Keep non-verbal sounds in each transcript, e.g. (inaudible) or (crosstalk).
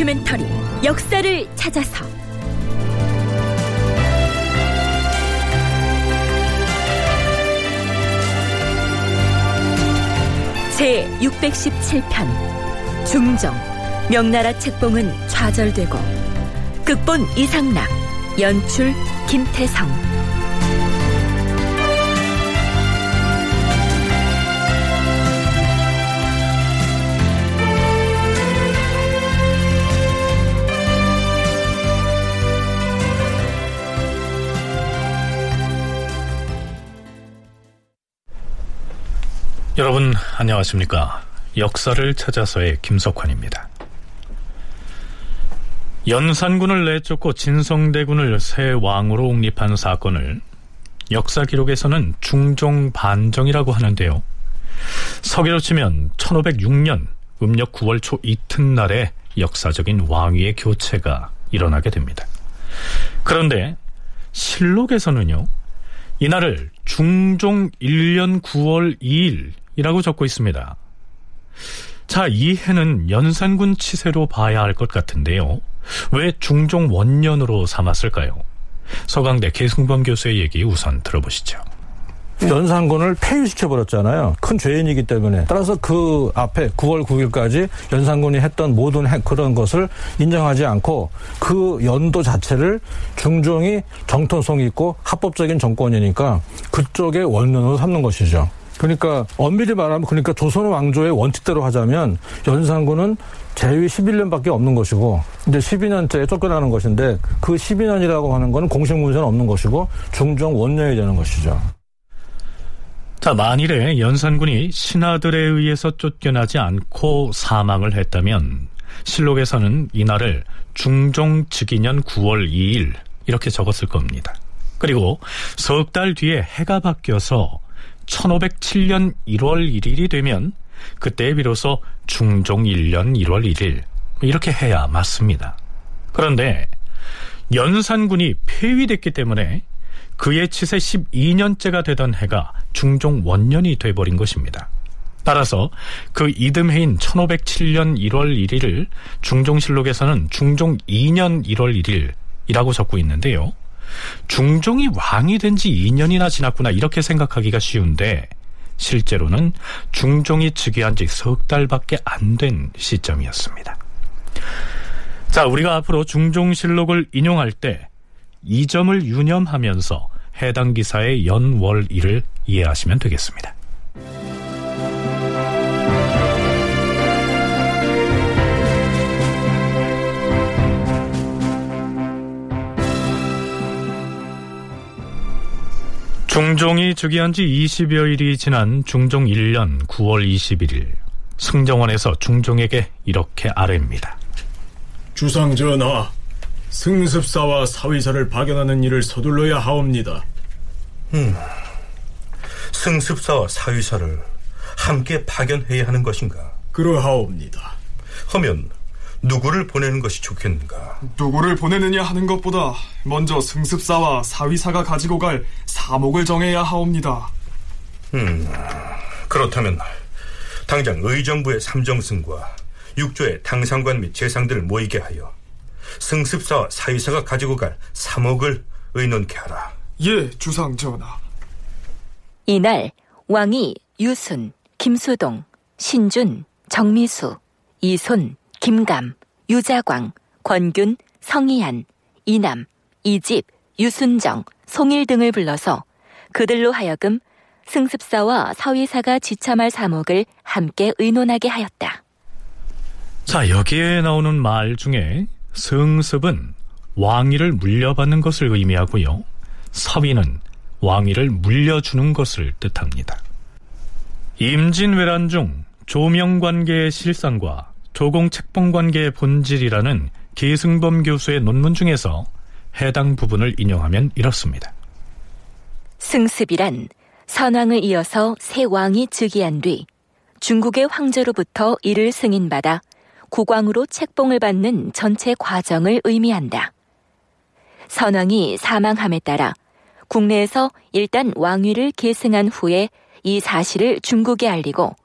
다큐멘터리 역사를 찾아서. 제 617편 중정 명나라 책봉은 좌절되고 극본 이상락 연출 김태성 여러분 안녕하십니까? 역사를 찾아서의 김석환입니다. 연산군을 내쫓고 진성대군을 새 왕으로 옹립한 사건을 역사 기록에서는 중종 반정이라고 하는데요. 서기로 치면 1506년 음력 9월 초 이튿날에 역사적인 왕위의 교체가 일어나게 됩니다. 그런데 실록에서는요. 이날을 중종 1년 9월 2일 이라고 적고 있습니다. 자, 이 해는 연산군 치세로 봐야 할 것 같은데요. 왜 중종 원년으로 삼았을까요? 서강대 계승범 교수의 얘기 우선 들어보시죠. 연산군을 폐위시켜버렸잖아요. 큰 죄인이기 때문에. 따라서 그 앞에 9월 9일까지 연산군이 했던 모든 그런 것을 인정하지 않고 그 연도 자체를 중종이 정통성이 있고 합법적인 정권이니까 그쪽의 원년으로 삼는 것이죠. 그러니까 엄밀히 말하면 그러니까 조선 왕조의 원칙대로 하자면 연산군은 재위 11년밖에 없는 것이고 이제 12년째에 쫓겨나는 것인데 그 12년이라고 하는 것은 공식 문서는 없는 것이고 중종 원년이 되는 것이죠. 자, 만일에 연산군이 신하들에 의해서 쫓겨나지 않고 사망을 했다면 실록에서는 이날을 중종 즉위년 9월 2일 이렇게 적었을 겁니다. 그리고 석 달 뒤에 해가 바뀌어서 1507년 1월 1일이 되면 그때 비로소 중종 1년 1월 1일 이렇게 해야 맞습니다. 그런데 연산군이 폐위됐기 때문에 그의 치세 12년째가 되던 해가 중종 원년이 돼버린 것입니다. 따라서 그 이듬해인 1507년 1월 1일을 중종실록에서는 중종 2년 1월 1일이라고 적고 있는데요. 중종이 왕이 된 지 2년이나 지났구나 이렇게 생각하기가 쉬운데 실제로는 중종이 즉위한 지 석 달밖에 안 된 시점이었습니다. 자, 우리가 앞으로 중종실록을 인용할 때 이 점을 유념하면서 해당 기사의 연월일을 이해하시면 되겠습니다. 중종이 즉위한 지 20여일이 지난 중종 1년 9월 21일 승정원에서 중종에게 이렇게 아뢰입니다. 주상 전하, 승습사와 사위사를 파견하는 일을 서둘러야 하옵니다. 음, 승습사와 사위사를 함께 파견해야 하는 것인가? 그러하옵니다. 하면 누구를 보내는 것이 좋겠는가? 누구를 보내느냐 하는 것보다 먼저 승습사와 사위사가 가지고 갈 사목을 정해야 하옵니다. 음, 그렇다면 당장 의정부의 삼정승과 육조의 당상관 및 재상들을 모이게 하여 승습사와 사위사가 가지고 갈 사목을 의논케 하라. 예, 주상 전하. 이날 왕이 유순, 김수동, 신준, 정미수, 이손, 김감, 유자광, 권균, 성희안, 이남, 이집, 유순정, 송일 등을 불러서 그들로 하여금 승습사와 사위사가 지참할 사목을 함께 의논하게 하였다. 자, 여기에 나오는 말 중에 승습은 왕위를 물려받는 것을 의미하고요. 사위는 왕위를 물려주는 것을 뜻합니다. 임진왜란 중 조명관계의 실상과 조공 책봉 관계의 본질이라는 기승범 교수의 논문 중에서 해당 부분을 인용하면 이렇습니다. 승습이란 선왕을 이어서 새 왕이 즉위한 뒤 중국의 황제로부터 이를 승인받아 국왕으로 책봉을 받는 전체 과정을 의미한다. 선왕이 사망함에 따라 국내에서 일단 왕위를 계승한 후에 이 사실을 중국에 알리고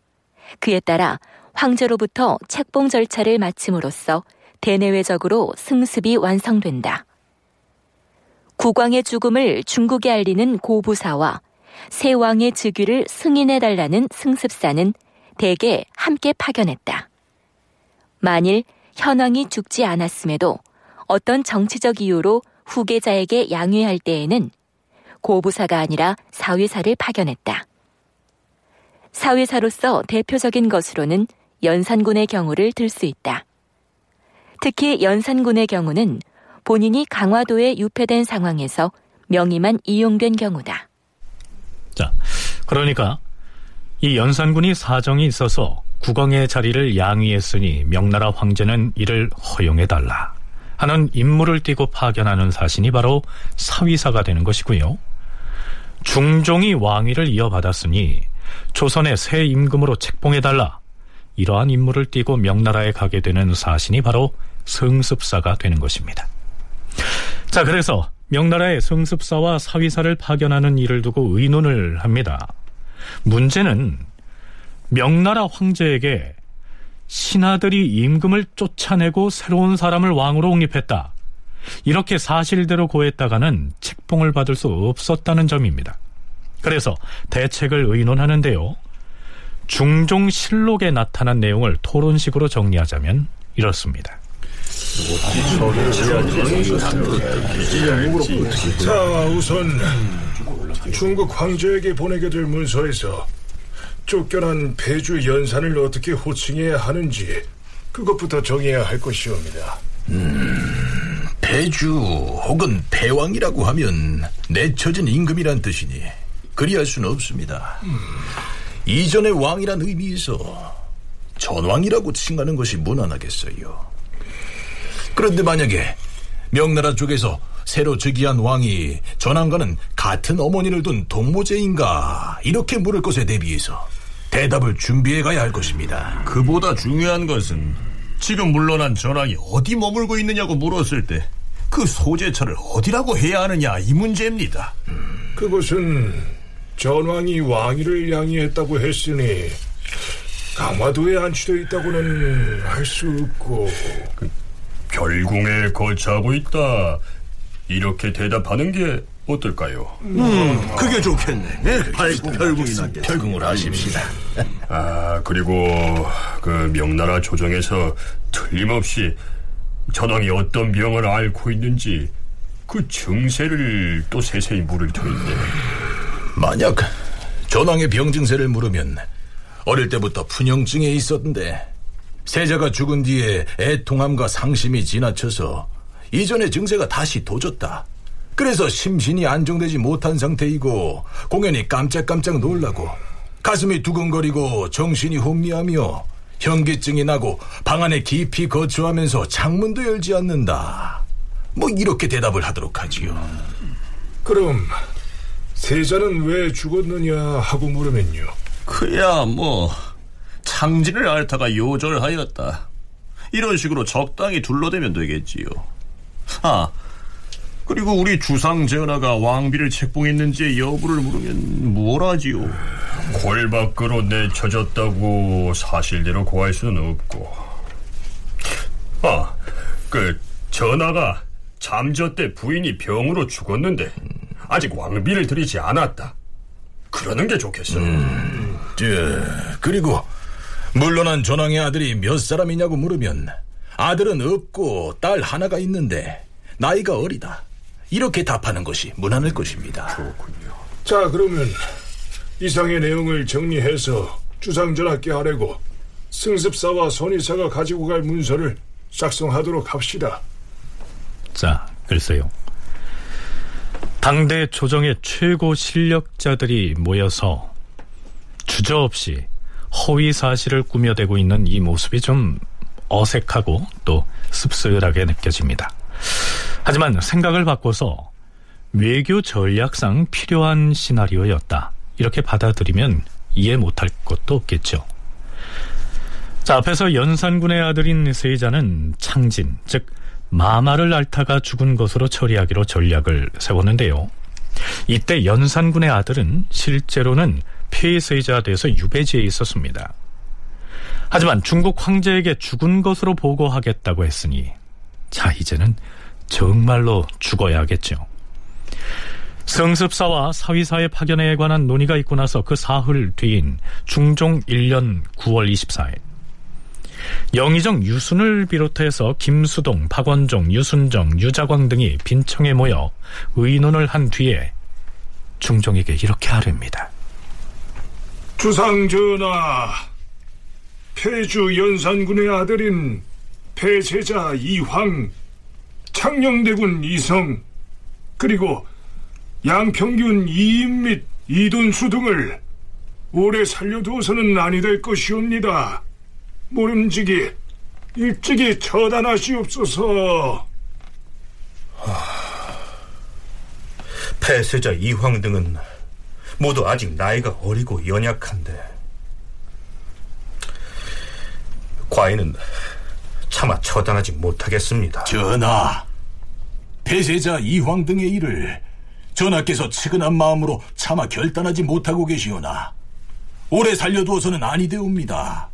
그에 따라 황제로부터 책봉 절차를 마침으로써 대내외적으로 승습이 완성된다. 국왕의 죽음을 중국에 알리는 고부사와 새 왕의 즉위를 승인해달라는 승습사는 대개 함께 파견했다. 만일 현왕이 죽지 않았음에도 어떤 정치적 이유로 후계자에게 양회할 때에는 고부사가 아니라 사위사를 파견했다. 사위사로서 대표적인 것으로는 연산군의 경우를 들 수 있다. 특히 연산군의 경우는 본인이 강화도에 유폐된 상황에서 명의만 이용된 경우다. 자, 그러니까 이 연산군이 사정이 있어서 국왕의 자리를 양위했으니 명나라 황제는 이를 허용해달라 하는 임무를 띠고 파견하는 사신이 바로 사위사가 되는 것이고요. 중종이 왕위를 이어받았으니 조선의 새 임금으로 책봉해달라 이러한 임무를 띠고 명나라에 가게 되는 사신이 바로 성습사가 되는 것입니다. 자, 그래서 명나라의 성습사와 사위사를 파견하는 일을 두고 의논을 합니다. 문제는 명나라 황제에게 신하들이 임금을 쫓아내고 새로운 사람을 왕으로 옹립했다. 이렇게 사실대로 고했다가는 책봉을 받을 수 없었다는 점입니다. 그래서 대책을 의논하는데요. 중종 실록에 나타난 내용을 토론식으로 정리하자면 이렇습니다. 자, 우선 중국 황제에게 보내게 될 문서에서 쫓겨난 배주 연산을 어떻게 호칭해야 하는지 그것부터 정해야 할 것이옵니다. 음, 배주 혹은 배왕이라고 하면 내처진 임금이란 뜻이니 그리할 수는 없습니다. 음. 이전의 왕이란 의미에서 전왕이라고 칭하는 것이 무난하겠어요. 그런데 만약에 명나라 쪽에서 새로 즉위한 왕이 전왕과는 같은 어머니를 둔 동무제인가 이렇게 물을 것에 대비해서 대답을 준비해 가야 할 것입니다. 그보다 중요한 것은 지금 물러난 전왕이 어디 머물고 있느냐고 물었을 때 그 소재처를 어디라고 해야 하느냐 이 문제입니다. 음, 그것은 전왕이 왕위를 양해했다고 했으니 강화도에 안치되어 있다고는 할 수 없고 그 별궁에 거처하고 있다 이렇게 대답하는 게 어떨까요? 음, 그게 좋겠네. 네, 발궁, 별궁이나 별궁을 하십시다. 아, 그리고 그 명나라 조정에서 틀림없이 전왕이 어떤 병을 앓고 있는지 그 증세를 또 세세히 물을 터인데. 만약 전왕의 병 증세를 물으면 어릴 때부터 푼형증에 있었는데 세자가 죽은 뒤에 애통함과 상심이 지나쳐서 이전의 증세가 다시 도졌다. 그래서 심신이 안정되지 못한 상태이고 공연히 깜짝깜짝 놀라고 가슴이 두근거리고 정신이 혼미하며 현기증이 나고 방 안에 깊이 거주하면서 창문도 열지 않는다. 뭐 이렇게 대답을 하도록 하지요. 그럼 세자는 왜 죽었느냐 하고 물으면요. 그야 뭐 창진을 앓다가 요절하였다. 이런 식으로 적당히 둘러대면 되겠지요. 아, 그리고 우리 주상 전하가 왕비를 책봉했는지의 여부를 물으면 뭘 하지요? 골 밖으로 내쳐졌다고 사실대로 고할 수는 없고. 아, 그 전하가 잠저 때 부인이 병으로 죽었는데 아직 왕비를 들이지 않았다. 그러는 게 좋겠어요. 음, 저, 그리고 물러난 전왕의 아들이 몇 사람이냐고 물으면 아들은 없고 딸 하나가 있는데 나이가 어리다. 이렇게 답하는 것이 무난할 것입니다. 좋군요. 자, 그러면 이상의 내용을 정리해서 주상전하께 하래고 승습사와 손이사가 가지고 갈 문서를 작성하도록 합시다. 자, 글쎄요. 당대 조정의 최고 실력자들이 모여서 주저없이 허위 사실을 꾸며대고 있는 이 모습이 좀 어색하고 또 씁쓸하게 느껴집니다. 하지만 생각을 바꿔서 외교 전략상 필요한 시나리오였다. 이렇게 받아들이면 이해 못할 것도 없겠죠. 자, 앞에서 연산군의 아들인 세자는 창진, 즉 마마를 앓다가 죽은 것으로 처리하기로 전략을 세웠는데요. 이때 연산군의 아들은 실제로는 폐세자가 돼서 유배지에 있었습니다. 하지만 중국 황제에게 죽은 것으로 보고하겠다고 했으니 자 이제는 정말로 죽어야겠죠. 성습사와 사위사의 파견에 관한 논의가 있고 나서 그 사흘 뒤인 중종 1년 9월 24일 영의정 유순을 비롯해서 김수동, 박원종, 유순정, 유자광 등이 빈청에 모여 의논을 한 뒤에 중종에게 이렇게 하렵니다. 주상 전하, 폐주 연산군의 아들인 폐세자 이황, 창녕대군 이성, 그리고 양평균 이임 및 이돈수 등을 오래 살려두어서는 아니 될 것이옵니다. 모름지기 일찍이 처단하시옵소서. 폐세자 이황 등은 모두 아직 나이가 어리고 연약한데 과인은 차마 처단하지 못하겠습니다. 전하, 폐세자 이황 등의 일을 전하께서 측은한 마음으로 차마 결단하지 못하고 계시오나 오래 살려두어서는 아니되옵니다.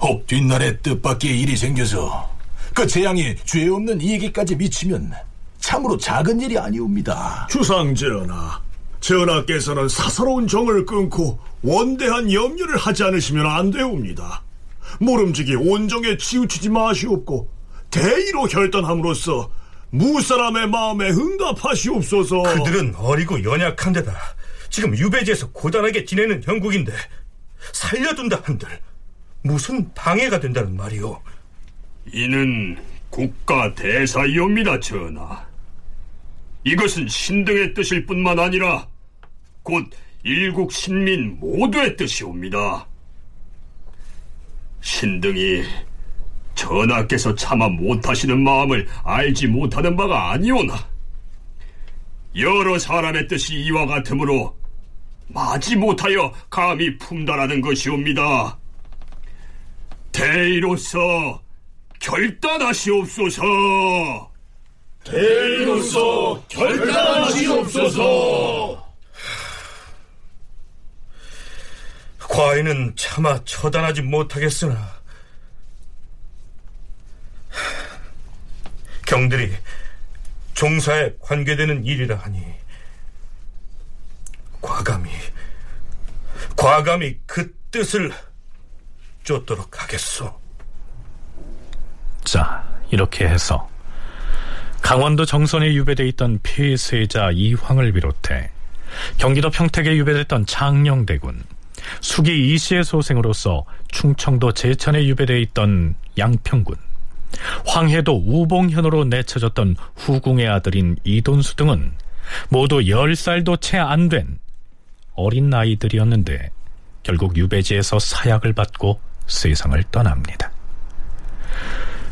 혹 뒷날에 뜻밖의 일이 생겨서 그 재앙이 죄 없는 이에게까지 미치면 참으로 작은 일이 아니옵니다. 주상 전하, 전하께서는 사사로운 정을 끊고 원대한 염려를 하지 않으시면 안 되옵니다. 모름지기 온정에 치우치지 마시옵고 대의로 결단함으로써 무사람의 마음에 응답하시옵소서. 그들은 어리고 연약한데다 지금 유배지에서 고단하게 지내는 형국인데 살려둔다 한들 무슨 방해가 된다는 말이오? 이는 국가 대사이옵니다, 전하. 이것은 신등의 뜻일 뿐만 아니라 곧 일국 신민 모두의 뜻이옵니다. 신등이 전하께서 차마 못하시는 마음을 알지 못하는 바가 아니오나 여러 사람의 뜻이 이와 같으므로 마지 못하여 감히 품다라는 것이옵니다. 대의로서 결단하시옵소서. 대의로서 결단하시옵소서. 과인은 차마 처단하지 못하겠으나 경들이 종사에 관계되는 일이라 하니 과감히 과감히 그 뜻을 쫓도록 하겠소. 자, 이렇게 해서 강원도 정선에 유배돼 있던 폐세자 이황을 비롯해 경기도 평택에 유배됐던 창녕대군, 수기 이씨의 소생으로서 충청도 제천에 유배돼 있던 양평군, 황해도 우봉현으로 내쳐졌던 후궁의 아들인 이돈수 등은 모두 10살도 채 안 된 어린 나이들이었는데 결국 유배지에서 사약을 받고 세상을 떠납니다.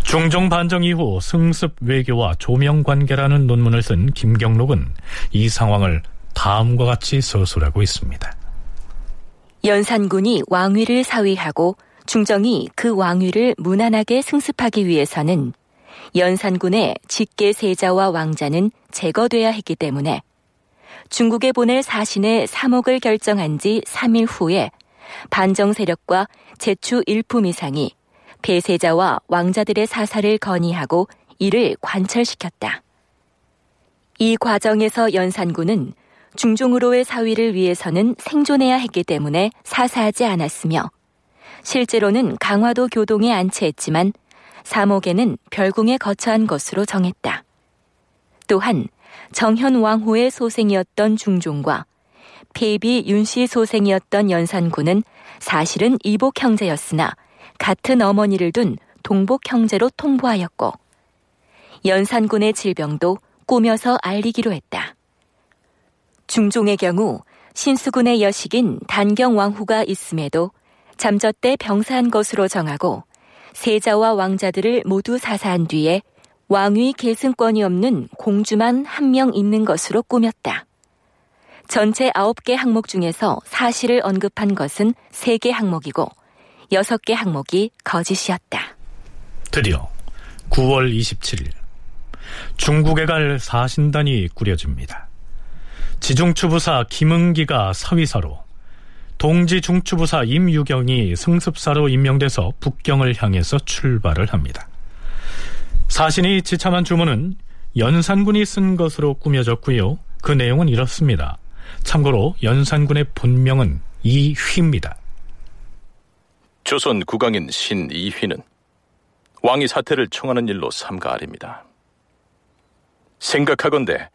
중종 반정 이후 승습 외교와 조명 관계라는 논문을 쓴 김경록은 이 상황을 다음과 같이 서술하고 있습니다. 연산군이 왕위를 사위하고 중정이 그 왕위를 무난하게 승습하기 위해서는 연산군의 직계 세자와 왕자는 제거돼야 했기 때문에 중국에 보낼 사신의 사목을 결정한 지 3일 후에 반정 세력과 제추 일품 이상이 폐세자와 왕자들의 사사를 건의하고 이를 관철시켰다. 이 과정에서 연산군은 중종으로의 사위를 위해서는 생존해야 했기 때문에 사사하지 않았으며 실제로는 강화도 교동에 안치했지만 사목에는 별궁에 거처한 것으로 정했다. 또한 정현 왕후의 소생이었던 중종과 폐비 윤씨 소생이었던 연산군은 사실은 이복 형제였으나 같은 어머니를 둔 동복 형제로 통보하였고 연산군의 질병도 꾸며서 알리기로 했다. 중종의 경우 신수군의 여식인 단경 왕후가 있음에도 잠젖때 병사한 것으로 정하고 세자와 왕자들을 모두 사사한 뒤에 왕위 계승권이 없는 공주만 한 명 있는 것으로 꾸몄다. 전체 9개 항목 중에서 사실을 언급한 것은 3개 항목이고 6개 항목이 거짓이었다. 드디어 9월 27일 중국에 갈 사신단이 꾸려집니다. 지중추부사 김응기가 사위사로 동지 중추부사 임유경이 승습사로 임명돼서 북경을 향해서 출발을 합니다. 사신이 지참한 주문은 연산군이 쓴 것으로 꾸며졌고요. 그 내용은 이렇습니다. 참고로 연산군의 본명은 이휘입니다. 조선 국왕인 신이휘는 왕이 사태를 청하는 일로 삼가 아닙니다. 생각하건대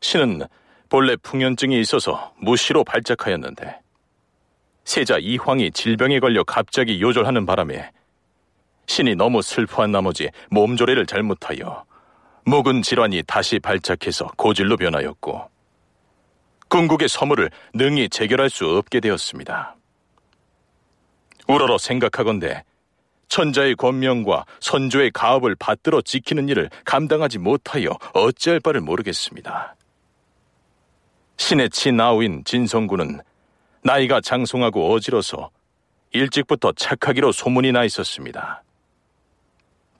신은 본래 풍연증이 있어서 무시로 발작하였는데 세자 이황이 질병에 걸려 갑자기 요절하는 바람에 신이 너무 슬퍼한 나머지 몸조리를 잘못하여 묵은 질환이 다시 발작해서 고질로 변하였고 궁극의 서물을 능히 재결할 수 없게 되었습니다. 우러러 생각하건대 천자의 권명과 선조의 가업을 받들어 지키는 일을 감당하지 못하여 어찌할 바를 모르겠습니다. 신의 친아우인 진성군은 나이가 장성하고 어지러서 일찍부터 착하기로 소문이 나 있었습니다.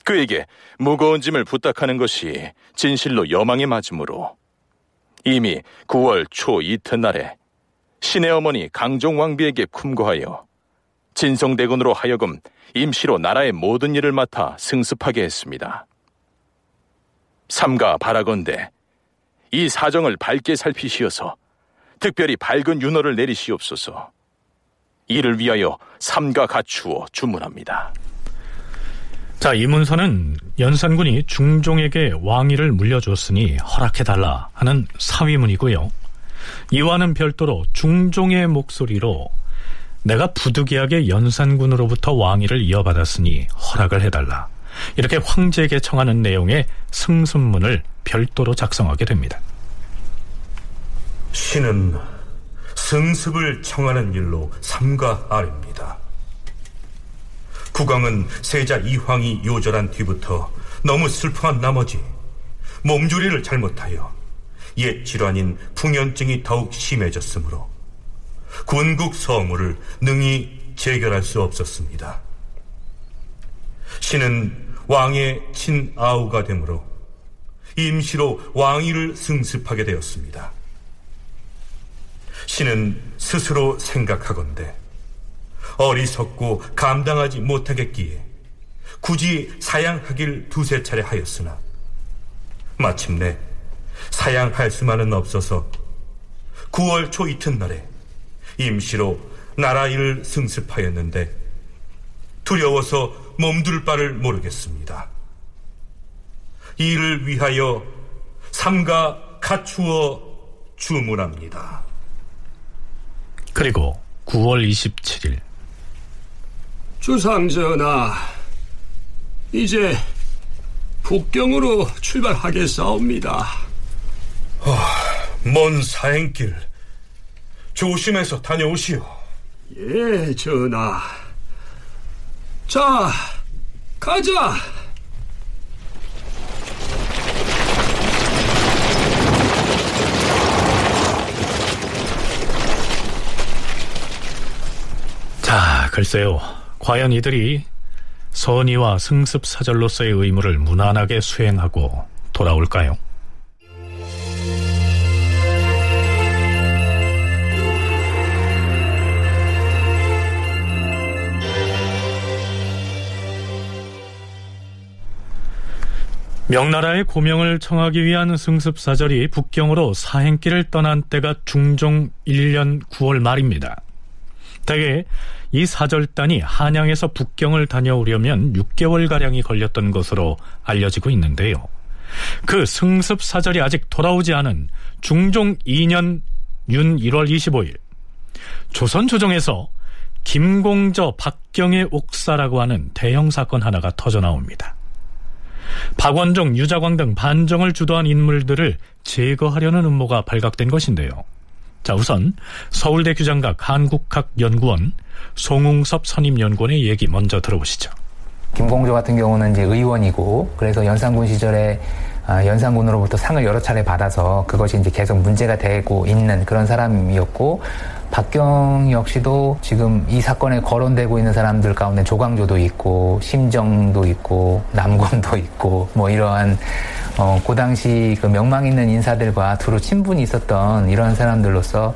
그에게 무거운 짐을 부탁하는 것이 진실로 여망에 맞으므로 이미 9월 초 이튿날에 신의 어머니 강종왕비에게 품고하여 진성대군으로 하여금 임시로 나라의 모든 일을 맡아 승습하게 했습니다. 삼가 바라건대 이 사정을 밝게 살피시어서 특별히 밝은 윤허를 내리시옵소서 이를 위하여 삼가 갖추어 주문합니다. 자, 이 문서는 연산군이 중종에게 왕위를 물려줬으니 허락해달라 하는 사위문이고요. 이와는 별도로 중종의 목소리로 내가 부득이하게 연산군으로부터 왕위를 이어받았으니 허락을 해달라. 이렇게 황제에게 청하는 내용의 승순문을 별도로 작성하게 됩니다. 신은 승습을 청하는 일로 삼가 아래입니다. 국왕은 세자 이황이 요절한 뒤부터 너무 슬퍼한 나머지 몸조리를 잘못하여 옛 질환인 풍연증이 더욱 심해졌으므로 군국 서무를 능히 재결할 수 없었습니다. 신은 왕의 친아우가 되므로 임시로 왕위를 승습하게 되었습니다. 신은 스스로 생각하건대 어리석고 감당하지 못하겠기에 굳이 사양하길 두세 차례 하였으나 마침내 사양할 수만은 없어서 9월 초 이튿날에 임시로 나라 일을 승습하였는데 두려워서 몸둘 바를 모르겠습니다. 이를 위하여 삼가 갖추어 주문합니다. 그리고 9월 27일 주상전하, 이제 북경으로 출발하겠사옵니다. 어, 먼 사행길 조심해서 다녀오시오. 예, 전하. 자, 가자. 자, 글쎄요. 과연 이들이 선의와 승습 사절로서의 의무를 무난하게 수행하고 돌아올까요? 명나라의 고명을 청하기 위한 승습사절이 북경으로 사행길을 떠난 때가 중종 1년 9월 말입니다. 대개 이 사절단이 한양에서 북경을 다녀오려면 6개월가량이 걸렸던 것으로 알려지고 있는데요. 그 승습 사절이 아직 돌아오지 않은 중종 2년 윤 1월 25일 조선 조정에서 김공저 박경의 옥사라고 하는 대형 사건 하나가 터져 나옵니다. 박원종, 유자광 등 반정을 주도한 인물들을 제거하려는 음모가 발각된 것인데요. 자, 우선 서울대 규장각 한국학연구원 송웅섭 선임연구원의 얘기 먼저 들어보시죠. 김공조 같은 경우는 이제 의원이고 그래서 연산군 시절에 아, 연산군으로부터 상을 여러 차례 받아서 그것이 이제 계속 문제가 되고 있는 그런 사람이었고 박경 역시도 지금 이 사건에 거론되고 있는 사람들 가운데 조광조도 있고 심정도 있고 남곤도 있고 뭐 이러한 어, 그 당시 그 명망 있는 인사들과 두루 친분이 있었던 이런 사람들로서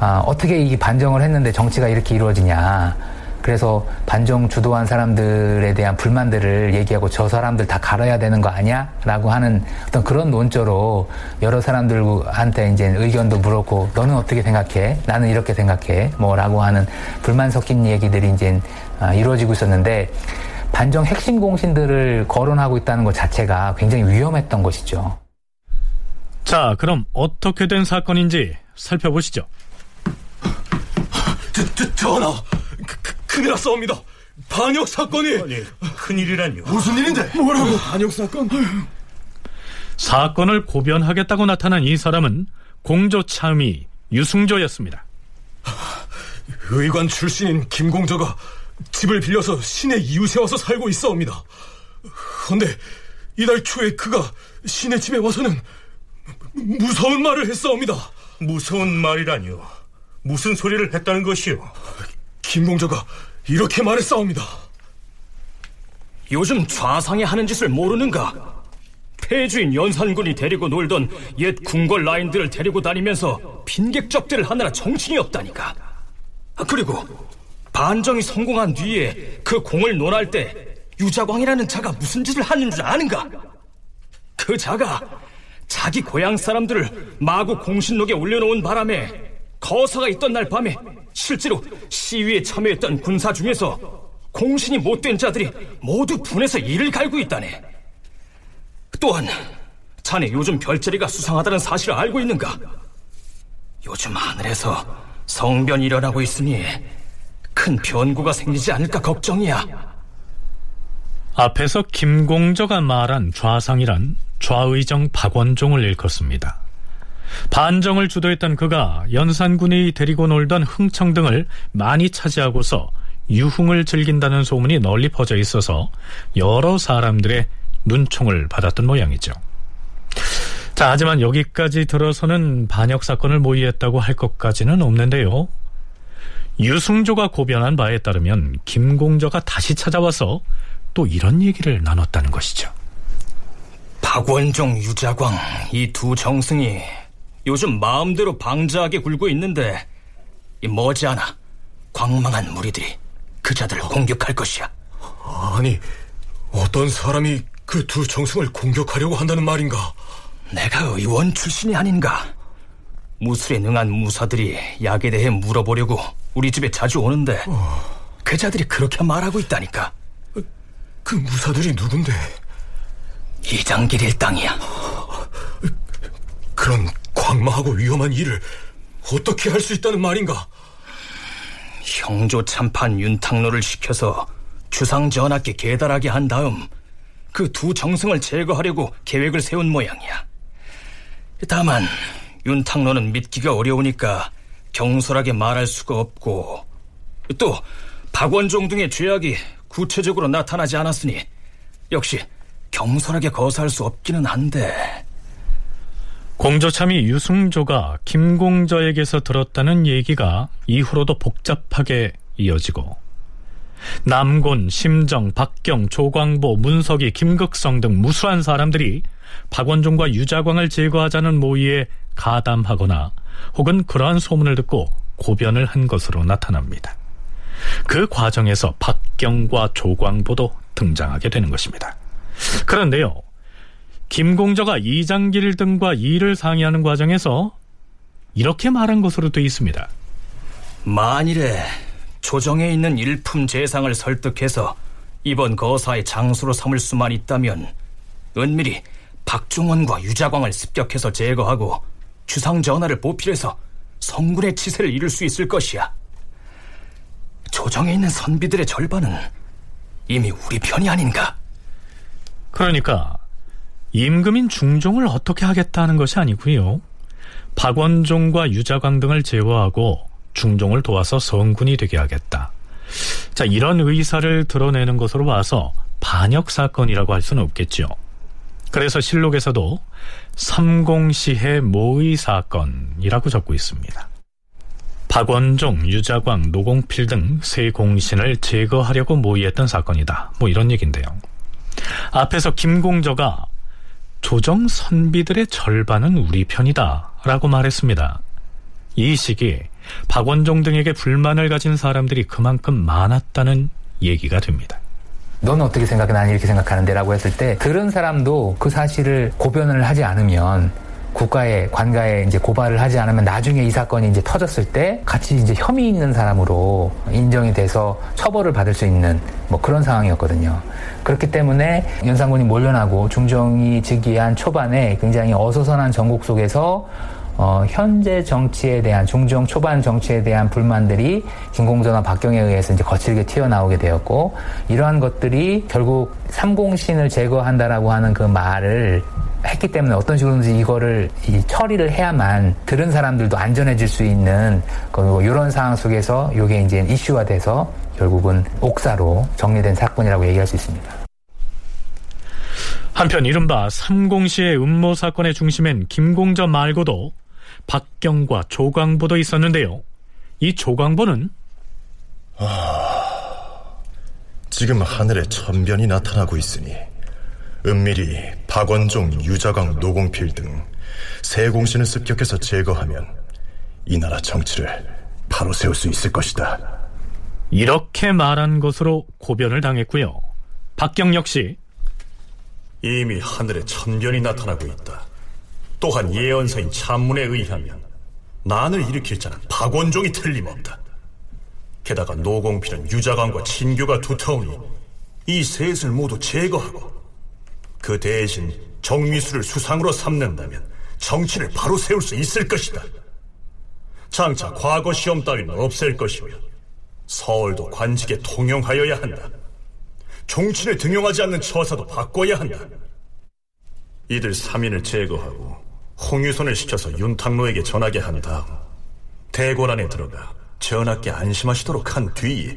아, 어떻게 이 반정을 했는데 정치가 이렇게 이루어지냐. 그래서 반정 주도한 사람들에 대한 불만들을 얘기하고 저 사람들 다 갈아야 되는 거 아니야? 라고 하는 어떤 그런 논조로 여러 사람들한테 이제 의견도 물었고 너는 어떻게 생각해? 나는 이렇게 생각해. 뭐 라고 하는 불만 섞인 얘기들이 이제 아, 이루어지고 있었는데 반정 핵심 공신들을 거론하고 있다는 것 자체가 굉장히 위험했던 것이죠. 자, 그럼 어떻게 된 사건인지 살펴보시죠. 저, 저, 전하, 그, 그, 큰일 났사옵니다. 반역 사건이. 아니, 큰일이란요. 무슨 일인데? 뭐라고? 반역 사건? 사건을 고변하겠다고 나타난 이 사람은 공조 참의 유승조였습니다. 의관 출신인 김공조가 집을 빌려서 시내 이웃에 와서 살고 있어옵니다. 그런데 이달 초에 그가 시내 집에 와서는 무서운 말을 했사옵니다. 무서운 말이라니요? 무슨 소리를 했다는 것이요? 김공조가 이렇게 말했사옵니다. 요즘 좌상이 하는 짓을 모르는가? 폐주인 연산군이 데리고 놀던 옛 궁궐 라인들을 데리고 다니면서 빈객 접대를 하느라 정신이 없다니까. 아, 그리고 반정이 성공한 뒤에 그 공을 논할 때 유자광이라는 자가 무슨 짓을 하는 줄 아는가? 그 자가 자기 고향 사람들을 마구 공신록에 올려놓은 바람에 거사가 있던 날 밤에 실제로 시위에 참여했던 군사 중에서 공신이 못된 자들이 모두 분해서 이를 갈고 있다네. 또한 자네 요즘 별자리가 수상하다는 사실을 알고 있는가? 요즘 하늘에서 성변이 일어나고 있으니 큰 변고가 생기지 않을까 걱정이야. 앞에서 김공저가 말한 좌상이란 좌의정 박원종을 일컫습니다. 반정을 주도했던 그가 연산군이 데리고 놀던 흥청 등을 많이 차지하고서 유흥을 즐긴다는 소문이 널리 퍼져 있어서 여러 사람들의 눈총을 받았던 모양이죠. 자, 하지만 여기까지 들어서는 반역 사건을 모의했다고 할 것까지는 없는데요. 유승조가 고변한 바에 따르면 김공저가 다시 찾아와서 또 이런 얘기를 나눴다는 것이죠. 박원종, 유자광 이 두 정승이 요즘 마음대로 방자하게 굴고 있는데 머지않아 광망한 무리들이 그자들을 공격할 것이야. 아니, 어떤 사람이 그 두 정승을 공격하려고 한다는 말인가? 내가 의원 출신이 아닌가? 무술에 능한 무사들이 약에 대해 물어보려고 우리 집에 자주 오는데 어... 그자들이 그렇게 말하고 있다니까. 그 무사들이 누군데? 이장길 일당이야. 그런 광마하고 위험한 일을 어떻게 할 수 있다는 말인가? 형조 참판 윤탕로를 시켜서 주상 전하께 계달하게 한 다음 그 두 정승을 제거하려고 계획을 세운 모양이야. 다만 윤탕로는 믿기가 어려우니까 경솔하게 말할 수가 없고 또 박원종 등의 죄악이 구체적으로 나타나지 않았으니 역시 경솔하게 거사할 수 없기는 한데. 공조참이 유승조가 김공저에게서 들었다는 얘기가 이후로도 복잡하게 이어지고 남곤, 심정, 박경, 조광보, 문석이, 김극성 등 무수한 사람들이 박원종과 유자광을 제거하자는 모의에 가담하거나 혹은 그러한 소문을 듣고 고변을 한 것으로 나타납니다. 그 과정에서 박경과 조광보도 등장하게 되는 것입니다. 그런데요, 김공저가 이장길 등과 일을 상의하는 과정에서 이렇게 말한 것으로 되어 있습니다. 만일에 조정에 있는 일품 재상을 설득해서 이번 거사의 장수로 삼을 수만 있다면 은밀히 박중원과 유자광을 습격해서 제거하고 주상 전하를 보필해서 성군의 치세를 이룰 수 있을 것이야. 조정에 있는 선비들의 절반은 이미 우리 편이 아닌가? 그러니까 임금인 중종을 어떻게 하겠다는 것이 아니고요. 박원종과 유자광 등을 제거하고 중종을 도와서 성군이 되게 하겠다. 자, 이런 의사를 드러내는 것으로 봐서 반역 사건이라고 할 수는 없겠죠. 그래서 실록에서도 삼공시해 모의 사건이라고 적고 있습니다. 박원종, 유자광, 노공필 등 세 공신을 제거하려고 모의했던 사건이다. 뭐 이런 얘기인데요. 앞에서 김공저가 조정 선비들의 절반은 우리 편이다. 라고 말했습니다. 이 시기에 박원종 등에게 불만을 가진 사람들이 그만큼 많았다는 얘기가 됩니다. 너는 어떻게 생각해? 나는 이렇게 생각하는데 라고 했을 때 들은 사람도 그 사실을 고변을 하지 않으면 국가에 관가에 이제 고발을 하지 않으면 나중에 이 사건이 이제 터졌을 때 같이 이제 혐의 있는 사람으로 인정이 돼서 처벌을 받을 수 있는 뭐 그런 상황이었거든요. 그렇기 때문에 연산군이 몰려나고 중종이 즉위한 초반에 굉장히 어수선한 전국 속에서 어, 현재 정치에 대한 중종 초반 정치에 대한 불만들이 김공전과 박경에 의해서 이제 거칠게 튀어나오게 되었고 이러한 것들이 결국 삼공신을 제거한다라고 하는 그 말을 했기 때문에 어떤 식으로든지 이거를 이 처리를 해야만 들은 사람들도 안전해질 수 있는 이런 상황 속에서 이게 이제 이슈화 돼서 결국은 옥사로 정리된 사건이라고 얘기할 수 있습니다. 한편 이른바 삼공시의 음모 사건의 중심엔 김공전 말고도 박경과 조광보도 있었는데요. 이 조광보는 아, 지금 하늘에 천변이 나타나고 있으니 은밀히 박원종, 유자강, 노공필 등 세 공신을 습격해서 제거하면 이 나라 정치를 바로 세울 수 있을 것이다. 이렇게 말한 것으로 고변을 당했고요. 박경 역시 이미 하늘에 천변이 나타나고 있다. 또한 예언서인 찬문에 의하면 난을 일으킬 자는 박원종이 틀림없다. 게다가 노공필은 유자광과 친교가 두터우니 이 셋을 모두 제거하고 그 대신 정미수를 수상으로 삼는다면 정치를 바로 세울 수 있을 것이다. 장차 과거 시험 따위는 없앨 것이며 서울도 관직에 통용하여야 한다. 종친을 등용하지 않는 처사도 바꿔야 한다. 이들 3인을 제거하고 홍유선을 시켜서 윤탁로에게 전하게 한 다음 대궐 안에 들어가 전하께 안심하시도록 한 뒤에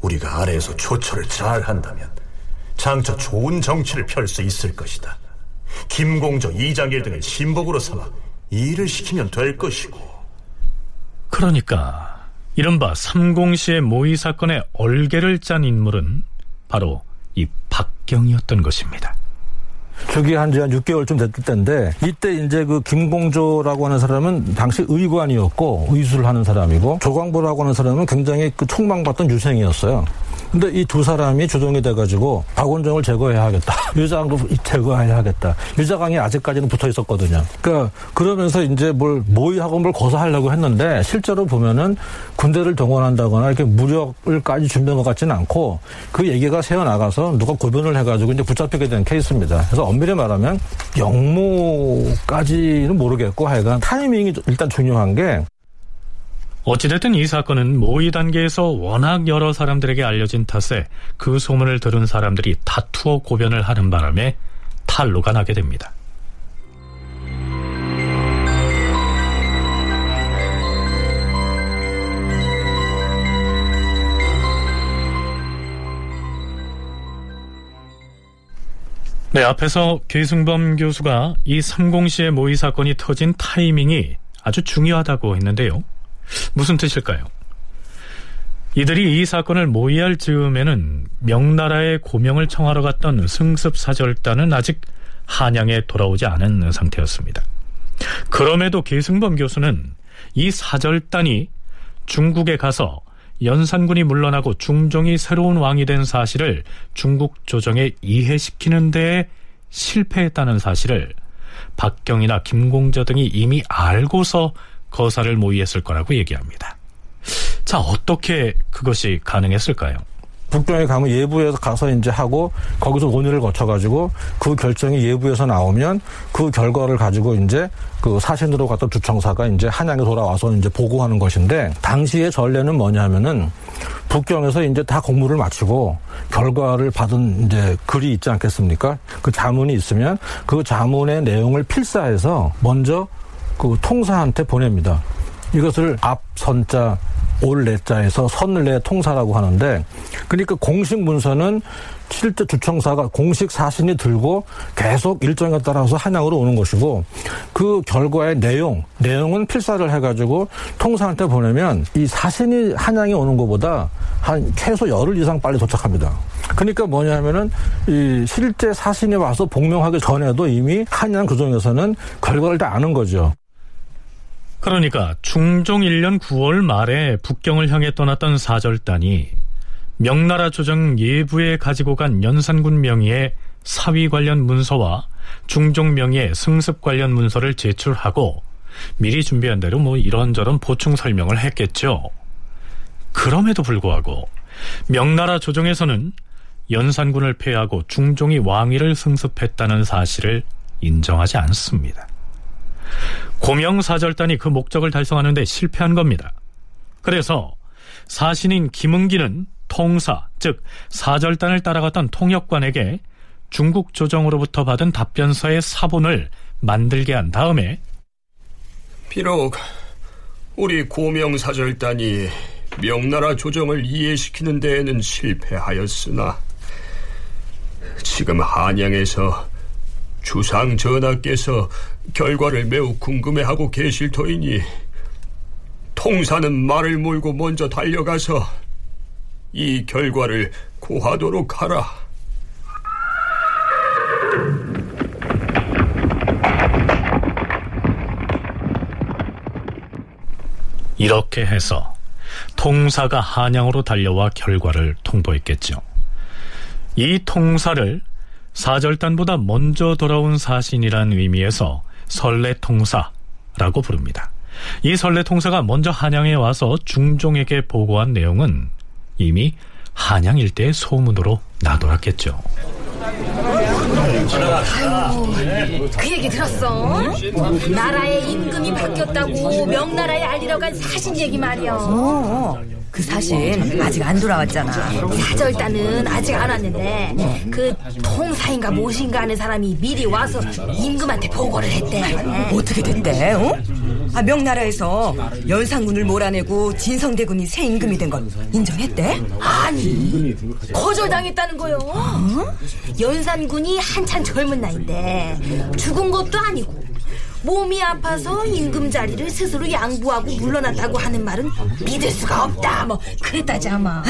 우리가 아래에서 조처를 잘 한다면 장차 좋은 정치를 펼 수 있을 것이다. 김공저, 이장일 등을 신복으로 삼아 일을 시키면 될 것이고. 그러니까 이른바 삼공시의 모의 사건의 얼개를 짠 인물은 바로 이 박경이었던 것입니다. 즉위 한 지 한 6개월쯤 됐을 때인데 이때 이제 그 김공조라고 하는 사람은 당시 의관이었고 의술을 하는 사람이고 조광보라고 하는 사람은 굉장히 그 총망받던 유생이었어요. 근데 이 두 사람이 조정이 돼가지고 박원종을 제거해야 하겠다. (laughs) 유자강도 제거해야 하겠다. 유자강이 아직까지는 붙어 있었거든요. 그러니까 그러면서 이제 뭘 모의하고 뭘 고사하려고 했는데 실제로 보면은 군대를 동원한다거나 이렇게 무력을까지 준비한 것 같지는 않고 그 얘기가 새어 나가서 누가 고변을 해가지고 이제 붙잡히게 된 케이스입니다. 그래서 엄밀히 말하면 영모까지는 모르겠고 하여간 타이밍이 일단 중요한 게 어찌됐든 이 사건은 모의 단계에서 워낙 여러 사람들에게 알려진 탓에 그 소문을 들은 사람들이 다투어 고변을 하는 바람에 탈로가 나게 됩니다. 네, 앞에서 계승범 교수가 이 삼공시의 모의 사건이 터진 타이밍이 아주 중요하다고 했는데요. 무슨 뜻일까요? 이들이 이 사건을 모의할 즈음에는 명나라의 고명을 청하러 갔던 승습사절단은 아직 한양에 돌아오지 않은 상태였습니다. 그럼에도 계승범 교수는 이 사절단이 중국에 가서 연산군이 물러나고 중종이 새로운 왕이 된 사실을 중국 조정에 이해시키는 데에 실패했다는 사실을 박경이나 김공저 등이 이미 알고서 거사를 모의했을 거라고 얘기합니다. 자, 어떻게 그것이 가능했을까요? 북경에 가면 예부에서 가서 이제 하고 거기서 논의를 거쳐가지고 그 결정이 예부에서 나오면 그 결과를 가지고 이제 그 사신으로 갔던 주청사가 이제 한양에 돌아와서 이제 보고하는 것인데 당시의 전례는 뭐냐면은 북경에서 이제 다 공무를 마치고 결과를 받은 이제 글이 있지 않겠습니까? 그 자문이 있으면 그 자문의 내용을 필사해서 먼저 그 통사한테 보냅니다. 이것을 앞선자 올내자에서 선내 통사라고 하는데 그러니까 공식 문서는 실제 주청사가 공식 사신이 들고 계속 일정에 따라서 한양으로 오는 것이고 그 결과의 내용 내용은 필사를 해가지고 통사한테 보내면 이 사신이 한양에 오는 것보다 한 최소 열흘 이상 빨리 도착합니다. 그러니까 뭐냐면은 이 실제 사신이 와서 복명하기 전에도 이미 한양 규정에서는 결과를 다 아는 거죠. 그러니까 중종 1년 9월 말에 북경을 향해 떠났던 사절단이 명나라 조정 예부에 가지고 간 연산군 명의의 사위 관련 문서와 중종 명의의 승습 관련 문서를 제출하고 미리 준비한 대로 뭐 이런저런 보충 설명을 했겠죠. 그럼에도 불구하고 명나라 조정에서는 연산군을 폐하고 중종이 왕위를 승습했다는 사실을 인정하지 않습니다. 고명사절단이 그 목적을 달성하는 데 실패한 겁니다. 그래서 사신인 김은기는 통사, 즉 사절단을 따라갔던 통역관에게 중국 조정으로부터 받은 답변서의 사본을 만들게 한 다음에 비록 우리 고명사절단이 명나라 조정을 이해시키는 데에는 실패하였으나 지금 한양에서 주상 전하께서 결과를 매우 궁금해하고 계실 터이니 통사는 말을 몰고 먼저 달려가서 이 결과를 고하도록 하라. 이렇게 해서 통사가 한양으로 달려와 결과를 통보했겠죠. 이 통사를 사절단보다 먼저 돌아온 사신이란 의미에서 설레통사라고 부릅니다. 이 설레통사가 먼저 한양에 와서 중종에게 보고한 내용은 이미 한양 일대의 소문으로 나돌았겠죠. 아유, 그 얘기 들었어? 나라의 임금이 바뀌었다고 명나라에 알리러 간 사신 얘기 말이야. 어, 그 사신 아직 안 돌아왔잖아. 사절단은 아직 안 왔는데 그 통사인가 무엇인가 하는 사람이 미리 와서 임금한테 보고를 했대. 어떻게 됐대? 어? 아, 명나라에서 연산군을 몰아내고 진성대군이 새 임금이 된 건 인정했대? 아니 거절당했다는 거요. 연산군이 한참 젊은 나이인데 죽은 것도 아니고 몸이 아파서 임금 자리를 스스로 양보하고 물러났다고 하는 말은 믿을 수가 없다. 뭐 그랬다지 아마.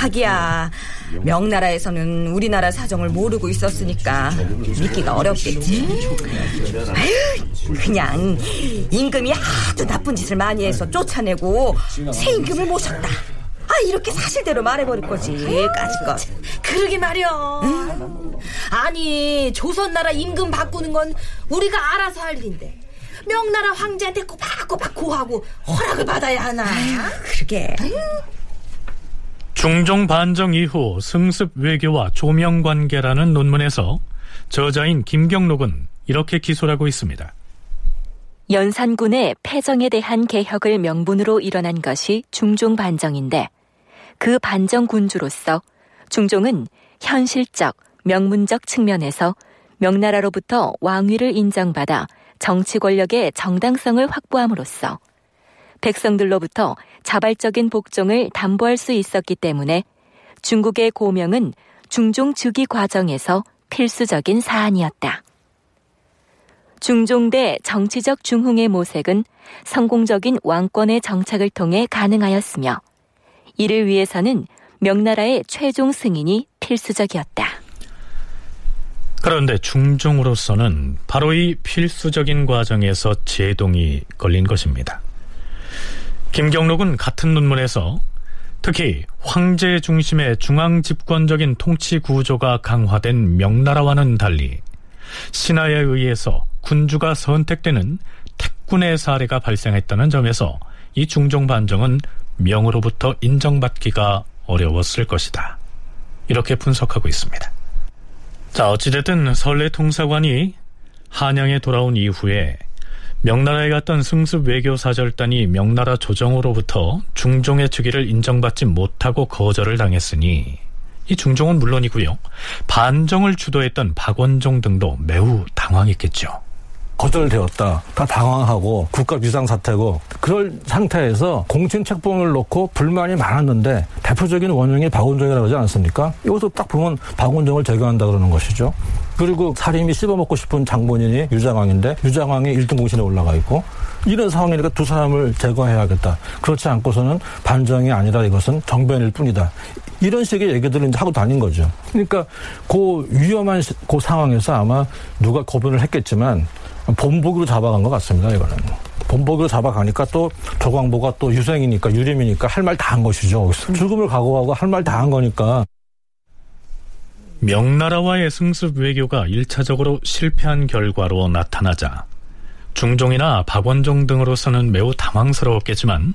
하기야. 명나라에서는 우리나라 사정을 모르고 있었으니까 믿기가 어렵겠지. 아휴, 그냥 임금이 하도 나쁜 짓을 많이 해서 쫓아내고 새 임금을 모셨다. 아 이렇게 사실대로 말해버릴 거지. 까짓것. 그러게 말이야. 아니 조선나라 임금 바꾸는 건 우리가 알아서 할 일인데 명나라 황제한테 꼬박꼬박 고하고 허락을 받아야 하나? 그러게. 중종 반정 이후 승습 외교와 조명 관계라는 논문에서 저자인 김경록은 이렇게 기술하고 있습니다. 연산군의 패정에 대한 개혁을 명분으로 일어난 것이 중종 반정인데 그 반정 군주로서 중종은 현실적, 명문적 측면에서 명나라로부터 왕위를 인정받아 정치 권력의 정당성을 확보함으로써 백성들로부터 자발적인 복종을 담보할 수 있었기 때문에 중국의 고명은 중종 즉위 과정에서 필수적인 사안이었다. 중종대 정치적 중흥의 모색은 성공적인 왕권의 정착을 통해 가능하였으며 이를 위해서는 명나라의 최종 승인이 필수적이었다. 그런데 중종으로서는 바로 이 필수적인 과정에서 제동이 걸린 것입니다. 김경록은 같은 논문에서 특히 황제 중심의 중앙 집권적인 통치 구조가 강화된 명나라와는 달리 신하에 의해서 군주가 선택되는 택군의 사례가 발생했다는 점에서 이 중종 반정은 명으로부터 인정받기가 어려웠을 것이다. 이렇게 분석하고 있습니다. 자, 어찌됐든 설레 통사관이 한양에 돌아온 이후에 명나라에 갔던 승습 외교 사절단이 명나라 조정으로부터 중종의 즉위를 인정받지 못하고 거절을 당했으니 이 중종은 물론이고요. 반정을 주도했던 박원종 등도 매우 당황했겠죠. 거절되었다. 다 당황하고 국가 비상 사태고 그럴 상태에서 공천 책봉을 놓고 불만이 많았는데 대표적인 원흉이 박원종이라고 하지 않습니까? 이것도 딱 보면 박원종을 제거한다 그러는 것이죠. 그리고 살인이 씹어먹고 싶은 장본인이 유장왕인데 유장왕이 1등 공신에 올라가 있고 이런 상황이니까 두 사람을 제거해야겠다. 그렇지 않고서는 반정이 아니라 이것은 정변일 뿐이다. 이런 식의 얘기들을 이제 하고 다닌 거죠. 그러니까 그 위험한 그 상황에서 아마 누가 거변을 했겠지만 본보기로 잡아간 것 같습니다. 이거는. 본보기로 잡아가니까 또 조광보가 또 유생이니까 유림이니까 할 말 다 한 것이죠. 죽음을 각오하고 할 말 다 한 거니까 명나라와의 승습 외교가 1차적으로 실패한 결과로 나타나자 중종이나 박원종 등으로서는 매우 당황스러웠겠지만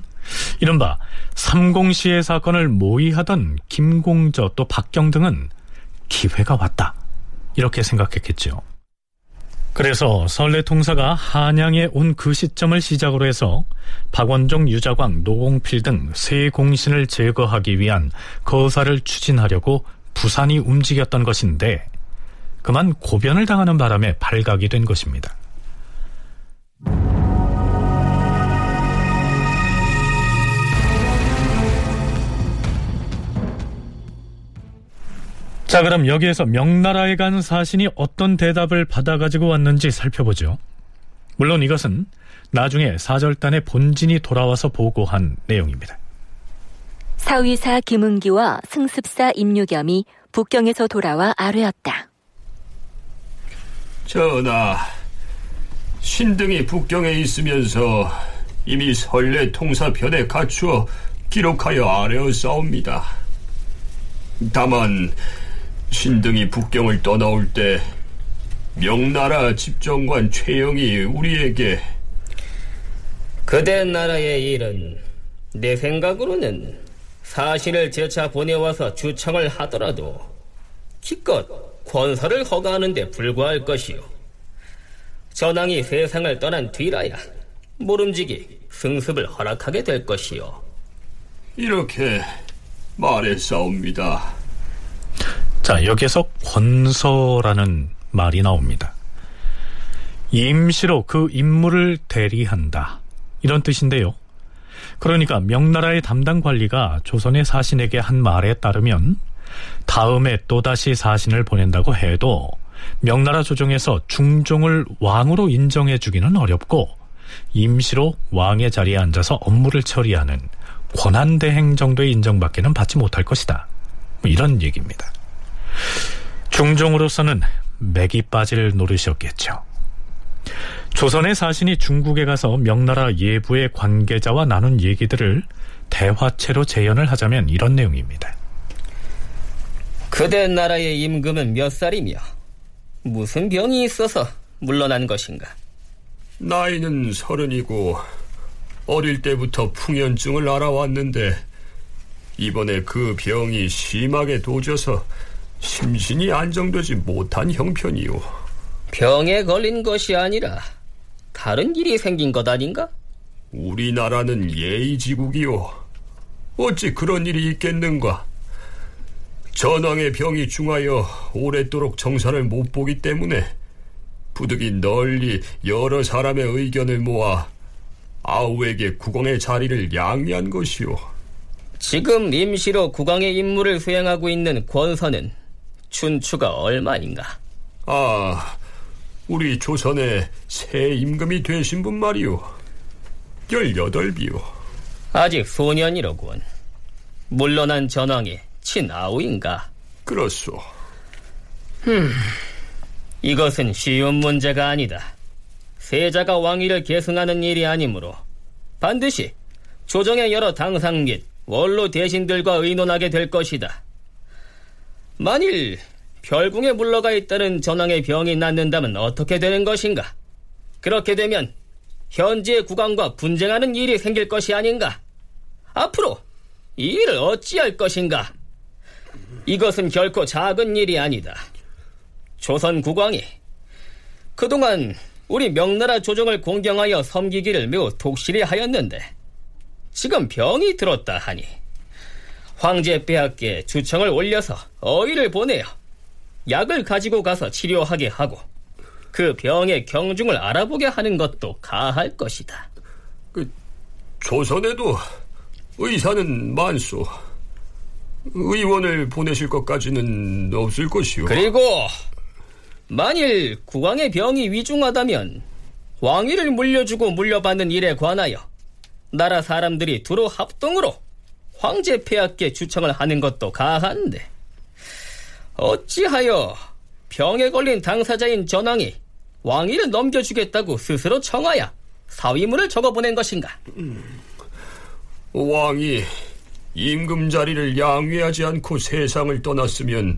이른바 삼공시의 사건을 모의하던 김공저 또 박경 등은 기회가 왔다 이렇게 생각했겠죠. 그래서 설레통사가 한양에 온 그 시점을 시작으로 해서 박원종, 유자광, 노공필 등 세 공신을 제거하기 위한 거사를 추진하려고 부산이 움직였던 것인데 그만 고변을 당하는 바람에 발각이 된 것입니다. 자, 그럼 여기에서 명나라에 간 사신이 어떤 대답을 받아가지고 왔는지 살펴보죠. 물론 이것은 나중에 사절단의 본진이 돌아와서 보고한 내용입니다. 사위사 김은기와 승습사 임유겸이 북경에서 돌아와 아뢰었다. 전하, 신등이 북경에 있으면서 이미 설례 통사편에 갖추어 기록하여 아뢰었사옵니다. 다만 신등이 북경을 떠나올 때 명나라 집정관 최영이 우리에게 그대 나라의 일은 내 생각으로는 사신을 제차 보내와서 주청을 하더라도 기껏 권사를 허가하는 데 불과할 것이요. 전왕이 세상을 떠난 뒤라야 모름지기 승습을 허락하게 될 것이요. 이렇게 말했사옵니다. 자, 여기에서 권서라는 말이 나옵니다. 임시로 그 임무를 대리한다. 이런 뜻인데요. 그러니까 명나라의 담당 관리가 조선의 사신에게 한 말에 따르면 다음에 또다시 사신을 보낸다고 해도 명나라 조정에서 중종을 왕으로 인정해 주기는 어렵고 임시로 왕의 자리에 앉아서 업무를 처리하는 권한대행 정도의 인정받기는 받지 못할 것이다. 뭐 이런 얘기입니다. 중종으로서는 맥이 빠질 노릇이었겠죠. 조선의 사신이 중국에 가서 명나라 예부의 관계자와 나눈 얘기들을 대화체로 재현을 하자면 이런 내용입니다. 그대 나라의 임금은 몇 살이며 무슨 병이 있어서 물러난 것인가? 나이는 서른이고 어릴 때부터 풍연증을 알아왔는데 이번에 그 병이 심하게 도져서 심신이 안정되지 못한 형편이오. 병에 걸린 것이 아니라 다른 일이 생긴 것 아닌가? 우리나라는 예의지국이오. 어찌 그런 일이 있겠는가? 전왕의 병이 중하여 오랫도록 정산을 못 보기 때문에 부득이 널리 여러 사람의 의견을 모아 아우에게 국왕의 자리를 양해한 것이오. 지금 임시로 국왕의 임무를 수행하고 있는 권선은 춘추가 얼마인가? 아, 우리 조선의 새 임금이 되신 분 말이오. 열여덟 비오. 아직 소년이로군. 물러난 전왕의 친아우인가? 그렇소. 흠, 이것은 쉬운 문제가 아니다. 세자가 왕위를 계승하는 일이 아니므로 반드시 조정의 여러 당상 및 원로 대신들과 의논하게 될 것이다. 만일 별궁에 물러가 있다는 전왕의 병이 낫는다면 어떻게 되는 것인가? 그렇게 되면 현지의 국왕과 분쟁하는 일이 생길 것이 아닌가? 앞으로 이 일을 어찌할 것인가? 이것은 결코 작은 일이 아니다. 조선 국왕이 그동안 우리 명나라 조정을 공경하여 섬기기를 매우 독실히 하였는데 지금 병이 들었다 하니 황제 빼앗게 주청을 올려서 어의를 보내어 약을 가지고 가서 치료하게 하고 그 병의 경중을 알아보게 하는 것도 가할 것이다. 그 조선에도 의사는 많소. 의원을 보내실 것까지는 없을 것이오. 그리고 만일 국왕의 병이 위중하다면 왕위를 물려주고 물려받는 일에 관하여 나라 사람들이 두루 합동으로 황제 폐하께 주청을 하는 것도 가한데 어찌하여 병에 걸린 당사자인 전왕이 왕위를 넘겨주겠다고 스스로 청하여 사위문을 적어보낸 것인가? 왕이 임금 자리를 양위하지 않고 세상을 떠났으면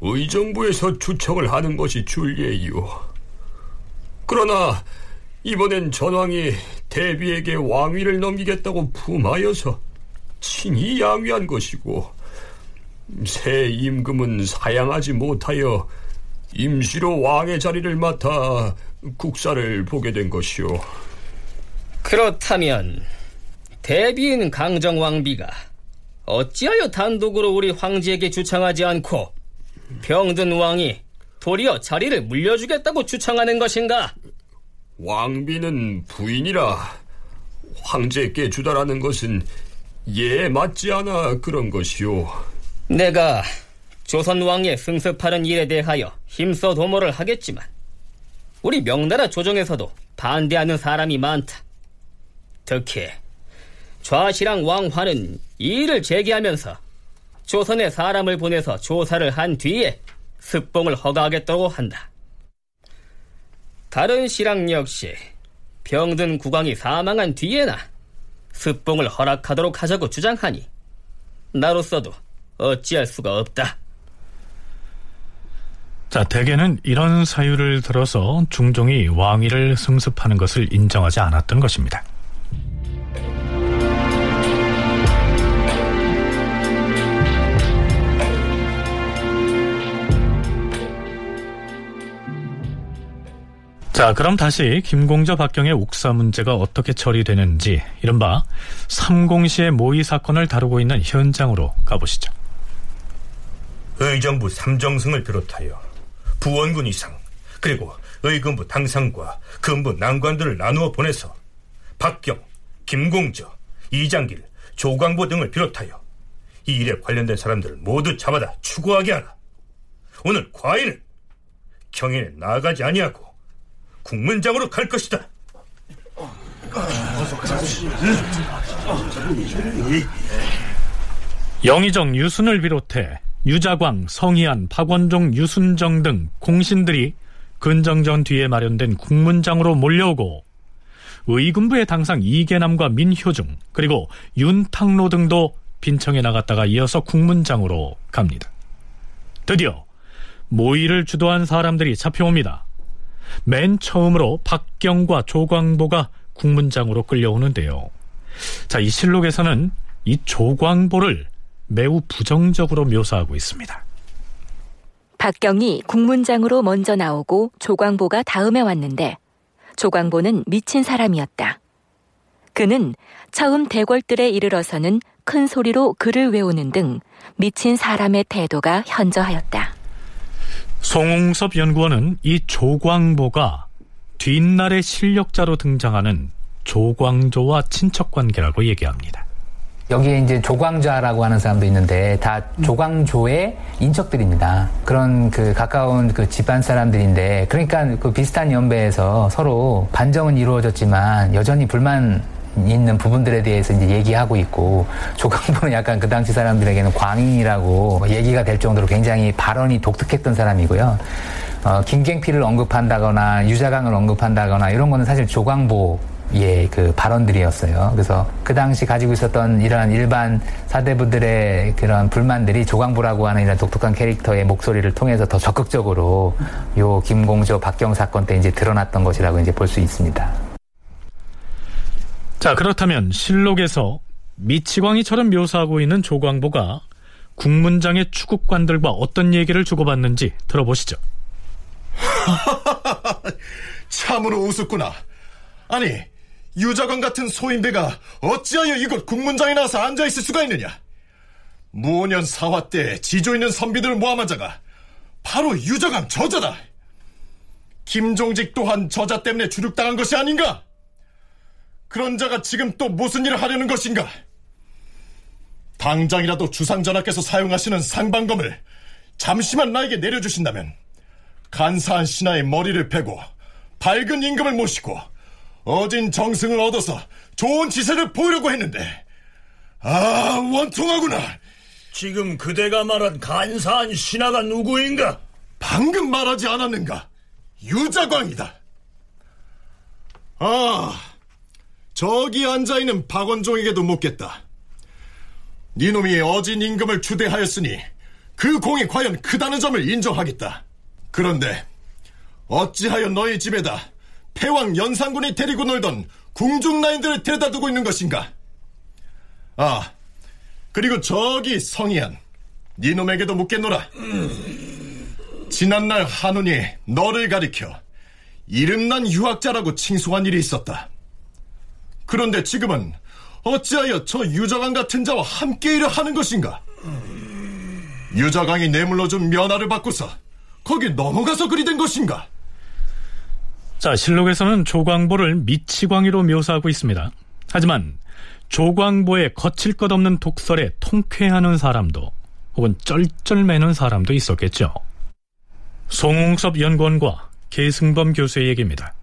의정부에서 주청을 하는 것이 줄례이요. 그러나 이번엔 전왕이 대비에게 왕위를 넘기겠다고 품하여서 친히 양위한 것이고 새 임금은 사양하지 못하여 임시로 왕의 자리를 맡아 국사를 보게 된 것이오. 그렇다면 대비인 강정왕비가 어찌하여 단독으로 우리 황제에게 주청하지 않고 병든 왕이 도리어 자리를 물려주겠다고 주청하는 것인가? 왕비는 부인이라 황제께 주다라는 것은 예 맞지 않아 그런 것이오. 내가 조선 왕의 승습하는 일에 대하여 힘써 도모를 하겠지만 우리 명나라 조정에서도 반대하는 사람이 많다. 특히 좌시랑 왕화는 이 일을 제기하면서 조선에 사람을 보내서 조사를 한 뒤에 습봉을 허가하겠다고 한다. 다른 시랑 역시 병든 국왕이 사망한 뒤에나 습봉을 허락하도록 하자고 주장하니 나로서도 어찌할 수가 없다. 자, 대개는 이런 사유를 들어서 중종이 왕위를 승습하는 것을 인정하지 않았던 것입니다. 자, 그럼 다시 김공저 박경의 옥사 문제가 어떻게 처리되는지 이른바 삼공시의 모의 사건을 다루고 있는 현장으로 가보시죠. 의정부 삼정승을 비롯하여 부원군 이상 그리고 의금부 당상과 금부 난관들을 나누어 보내서 박경, 김공저, 이장길, 조광보 등을 비롯하여 이 일에 관련된 사람들을 모두 잡아다 추구하게 하라. 오늘 과인은 경연에 나아가지 아니하고 국문장으로 갈 것이다. 영의정 유순을 비롯해 유자광, 성희안, 박원종, 유순정 등 공신들이 근정전 뒤에 마련된 국문장으로 몰려오고 의군부의 당상 이계남과 민효중 그리고 윤탕로 등도 빈청에 나갔다가 이어서 국문장으로 갑니다. 드디어 모의를 주도한 사람들이 잡혀옵니다. 맨 처음으로 박경과 조광보가 국문장으로 끌려오는데요. 자, 이 실록에서는 이 조광보를 매우 부정적으로 묘사하고 있습니다. 박경이 국문장으로 먼저 나오고 조광보가 다음에 왔는데 조광보는 미친 사람이었다. 그는 처음 대궐들에 이르러서는 큰 소리로 글을 외우는 등 미친 사람의 태도가 현저하였다. 송웅섭 연구원은 이 조광보가 뒷날의 실력자로 등장하는 조광조와 친척 관계라고 얘기합니다. 여기에 이제 조광좌라고 하는 사람도 있는데 다 조광조의 인척들입니다. 그런 그 가까운 그 집안 사람들인데 그러니까 그 비슷한 연배에서 서로 반정은 이루어졌지만 여전히 불만 있는 부분들에 대해서 이제 얘기하고 있고 조광보는 약간 그 당시 사람들에게는 광인이라고 얘기가 될 정도로 굉장히 발언이 독특했던 사람이고요. 어, 김갱필을 언급한다거나 유자강을 언급한다거나 이런 거는 사실 조광보 예, 그 발언들이었어요. 그래서 그 당시 가지고 있었던 이러한 일반 사대부들의 그런 불만들이 조광보라고 하는 이런 독특한 캐릭터의 목소리를 통해서 더 적극적으로 요 김공조 박경 사건 때 이제 드러났던 것이라고 이제 볼 수 있습니다. 자, 그렇다면 실록에서 미치광이처럼 묘사하고 있는 조광보가 국문장의 추국관들과 어떤 얘기를 주고받는지 들어보시죠. (laughs) 참으로 우습구나. 아니, 유자관 같은 소인배가 어찌하여 이곳 국문장에 나서 앉아있을 수가 있느냐? 무오년 사화 때 지조 있는 선비들을 모함한 자가 바로 유자관 저자다. 김종직 또한 저자 때문에 주륙당한 것이 아닌가? 그런 자가 지금 또 무슨 일을 하려는 것인가? 당장이라도 주상 전하께서 사용하시는 상방검을 잠시만 나에게 내려주신다면 간사한 신하의 머리를 베고 밝은 임금을 모시고 어진 정승을 얻어서 좋은 지세를 보이려고 했는데 아 원통하구나 지금 그대가 말한 간사한 신하가 누구인가? 방금 말하지 않았는가? 유자광이다 아 저기 앉아있는 박원종에게도 묻겠다 니놈이 어진 임금을 추대하였으니 그 공이 과연 크다는 점을 인정하겠다 그런데 어찌하여 너희 집에다 패왕 연산군이 데리고 놀던 궁중라인들을 데려다 두고 있는 것인가? 아, 그리고 저기 성희안, 니놈에게도 묻겠노라. 지난날 한운이 너를 가리켜 이름난 유학자라고 칭송한 일이 있었다. 그런데 지금은 어찌하여 저 유자강 같은 자와 함께 일을 하는 것인가? 유자강이 내물러준 면화를 받고서 거기 넘어가서 그리 된 것인가? 자, 실록에서는 조광보를 미치광이로 묘사하고 있습니다. 하지만 조광보의 거칠 것 없는 독설에 통쾌하는 사람도 혹은 쩔쩔매는 사람도 있었겠죠. 송웅섭 연구원과 계승범 교수의 얘기입니다.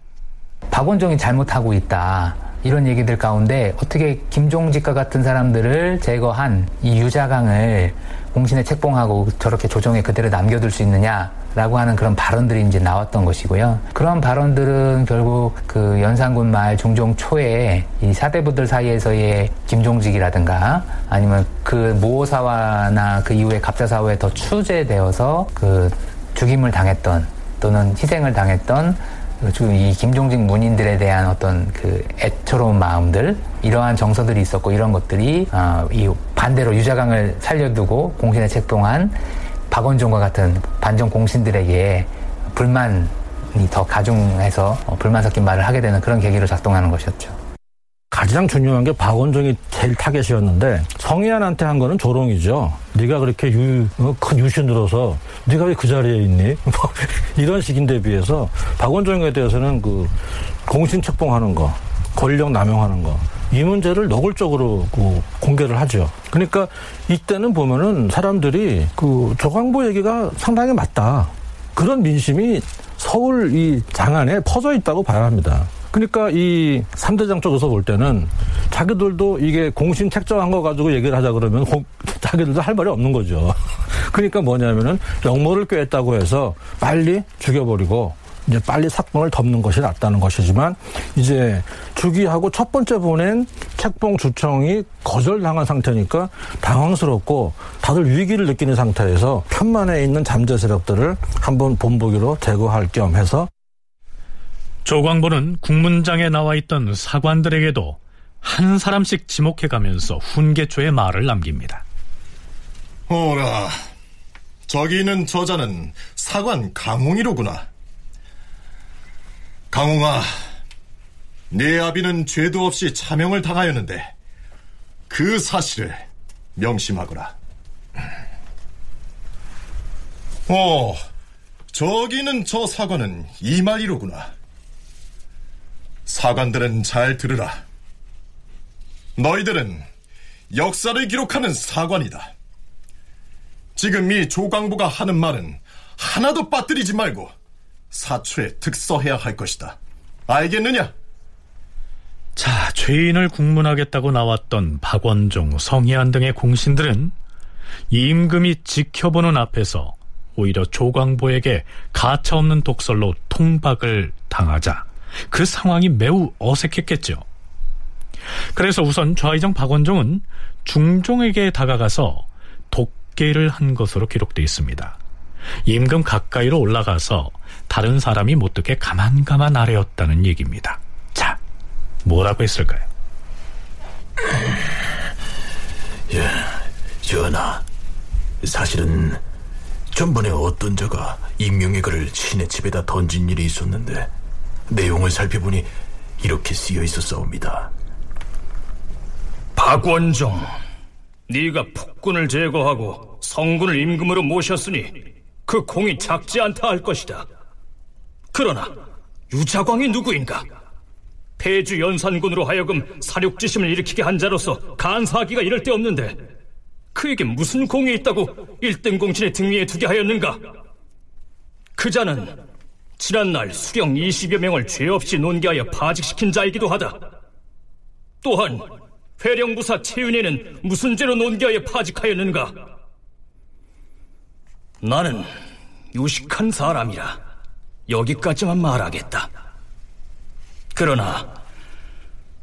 박원종이 잘못하고 있다. 이런 얘기들 가운데 어떻게 김종직과 같은 사람들을 제거한 이 유자강을 공신에 책봉하고 저렇게 조정에 그대로 남겨둘 수 있느냐라고 하는 그런 발언들이 이제 나왔던 것이고요. 그런 발언들은 결국 그 연산군 말 중종 초에 이 사대부들 사이에서의 김종직이라든가 아니면 그 모사와나 그 이후에 갑자사후에 더 추제되어서 그 죽임을 당했던 또는 희생을 당했던 이 김종직 문인들에 대한 어떤 그 애처로운 마음들 이러한 정서들이 있었고 이런 것들이 어, 이 반대로 유자강을 살려두고 공신에 책봉한 박원종과 같은 반정 공신들에게 불만이 더 가중해서 어, 불만 섞인 말을 하게 되는 그런 계기로 작동하는 것이었죠. 가장 중요한 게 박원종이 제일 타겟이었는데 성희안한테 한 거는 조롱이죠. 네가 그렇게 유, 어, 큰 유신으로서 네가 왜 그 자리에 있니? 뭐 (laughs) 이런 식인데 비해서 박원종에 대해서는 그 공신 책봉하는 거, 권력 남용하는 거. 이 문제를 노골적으로 그 공개를 하죠. 그러니까 이때는 보면은 사람들이 그 조광보 얘기가 상당히 맞다. 그런 민심이 서울 이 장안에 퍼져 있다고 봐야 합니다. 그러니까 이 3대장 쪽에서 볼 때는 자기들도 이게 공신 책정한 거 가지고 얘기를 하자 그러면 공, (laughs) 자기들도 할 말이 없는 거죠. (laughs) 그러니까 뭐냐면은 영모를 꾀했다고 해서 빨리 죽여버리고 이제 빨리 사건을 덮는 것이 낫다는 것이지만 이제 주기하고 첫 번째 보낸 책봉 주청이 거절당한 상태니까 당황스럽고 다들 위기를 느끼는 상태에서 편만에 있는 잠재 세력들을 한번 본보기로 제거할 겸 해서 조광보는 국문장에 나와 있던 사관들에게도 한 사람씩 지목해가면서 훈계초의 말을 남깁니다. 어라, 저기 있는 저자는 사관 강홍이로구나. 강홍아, 내 아비는 죄도 없이 차명을 당하였는데 그 사실을 명심하거라. 어, 저기는 저 사관은 이말이로구나. 사관들은 잘 들으라. 너희들은 역사를 기록하는 사관이다. 지금 이 조광보가 하는 말은 하나도 빠뜨리지 말고 사초에 득서해야 할 것이다. 알겠느냐? 자, 죄인을 국문하겠다고 나왔던 박원종, 성희안 등의 공신들은 임금이 지켜보는 앞에서 오히려 조광보에게 가차 없는 독설로 통박을 당하자 그 상황이 매우 어색했겠죠. 그래서 우선 좌의정 박원종은 중종에게 다가가서 독계를 한 것으로 기록되어 있습니다. 임금 가까이로 올라가서 다른 사람이 못 듣게 가만가만 아래었다는 얘기입니다. 자, 뭐라고 했을까요? 예, 전하. 사실은 전번에 어떤 자가 임명의 글을 신의 집에다 던진 일이 있었는데 내용을 살펴보니 이렇게 쓰여 있었사옵니다. 박원종, 네가 폭군을 제거하고 성군을 임금으로 모셨으니 그 공이 작지 않다 할 것이다. 그러나 유자광이 누구인가? 폐주 연산군으로 하여금 사륙지심을 일으키게 한 자로서 간사하기가 이럴 데 없는데 그에게 무슨 공이 있다고 일등 공신의 등 위에 두게 하였는가? 그 자는 지난날 수령 20여 명을 죄 없이 논개하여 파직시킨 자이기도 하다. 또한 회령부사 최윤혜는 무슨 죄로 논개하여 파직하였는가? 나는 유식한 사람이라 여기까지만 말하겠다. 그러나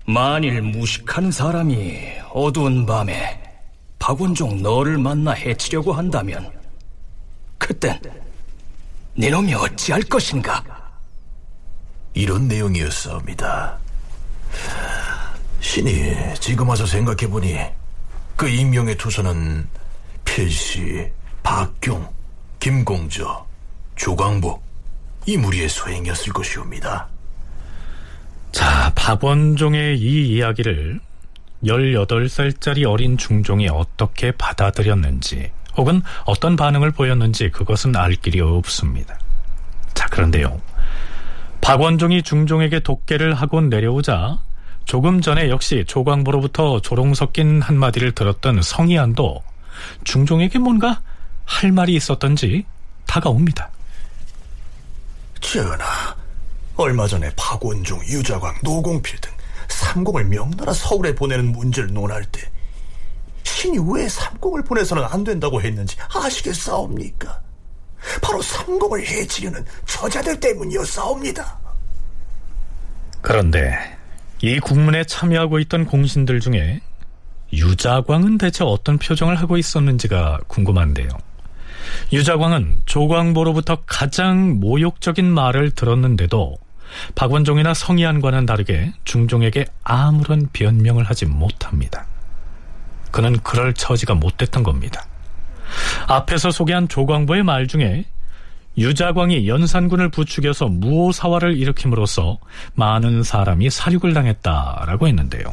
만일 무식한 사람이 어두운 밤에 박원종 너를 만나 해치려고 한다면 그땐 네놈이 어찌할 것인가? 이런 내용이었사옵니다. 신이 지금 와서 생각해보니 그 임명의 투서는 필시, 박경, 김공저, 조광보 이 무리의 소행이었을 것이옵니다. 자, 박원종의 이 이야기를 18살짜리 어린 중종이 어떻게 받아들였는지 혹은 어떤 반응을 보였는지 그것은 알 길이 없습니다. 자, 그런데요. 박원종이 중종에게 독계를 하고 내려오자 조금 전에 역시 조광보로부터 조롱 섞인 한마디를 들었던 성희안도 중종에게 뭔가 할 말이 있었던지 다가옵니다. 전하, 얼마 전에 박원종, 유자광, 노공필 등 삼공을 명나라 서울에 보내는 문제를 논할 때 신이 왜 삼공을 보내서는 안 된다고 했는지 아시겠사옵니까? 바로 삼공을 해치려는 저자들 때문이었사옵니다. 그런데 이 국문에 참여하고 있던 공신들 중에 유자광은 대체 어떤 표정을 하고 있었는지가 궁금한데요. 유자광은 조광보로부터 가장 모욕적인 말을 들었는데도 박원종이나 성희안과는 다르게 중종에게 아무런 변명을 하지 못합니다. 그는 그럴 처지가 못됐던 겁니다. 앞에서 소개한 조광보의 말 중에 유자광이 연산군을 부추겨서 무오사화를 일으킴으로써 많은 사람이 사륙을 당했다라고 했는데요.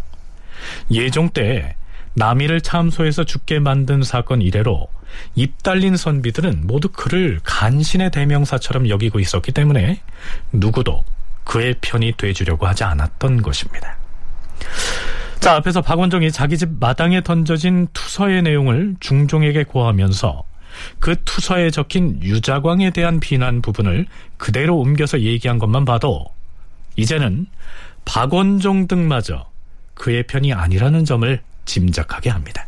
예종 때 남이를 참소해서 죽게 만든 사건 이래로 입 달린 선비들은 모두 그를 간신의 대명사처럼 여기고 있었기 때문에 누구도 그의 편이 돼주려고 하지 않았던 것입니다. 자, 앞에서 박원종이 자기 집 마당에 던져진 투서의 내용을 중종에게 고하면서 그 투서에 적힌 유자광에 대한 비난 부분을 그대로 옮겨서 얘기한 것만 봐도 이제는 박원종 등마저 그의 편이 아니라는 점을 짐작하게 합니다.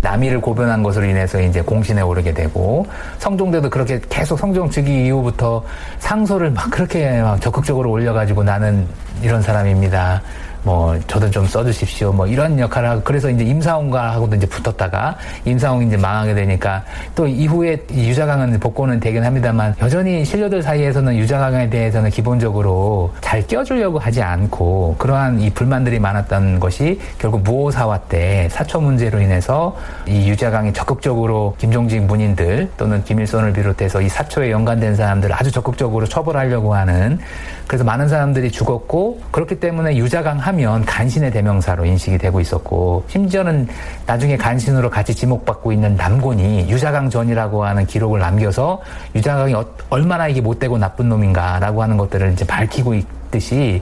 남이를 고변한 것으로 인해서 이제 공신에 오르게 되고 성종대도 그렇게 계속 성종 즉위 이후부터 상소를 막 그렇게 막 적극적으로 올려가지고 나는 이런 사람입니다. 뭐 저도 좀 써주십시오. 뭐 이런 역할을 하고 그래서 이제 임사홍과 하고도 이제 붙었다가 임사홍이 이제 망하게 되니까 또 이후에 유자강은 복권은 되긴 합니다만 여전히 신료들 사이에서는 유자강에 대해서는 기본적으로 잘 껴주려고 하지 않고 그러한 이 불만들이 많았던 것이 결국 무오사화 때 사초 문제로 인해서 이 유자강이 적극적으로 김종직 문인들 또는 김일성을 비롯해서 이 사초에 연관된 사람들을 아주 적극적으로 처벌하려고 하는 그래서 많은 사람들이 죽었고 그렇기 때문에 유자강 하면 간신의 대명사로 인식이 되고 있었고 심지어는 나중에 간신으로 같이 지목받고 있는 남곤이 유자강 전이라고 하는 기록을 남겨서 유자강이 어, 얼마나 이게 못되고 나쁜 놈인가라고 하는 것들을 이제 밝히고 있듯이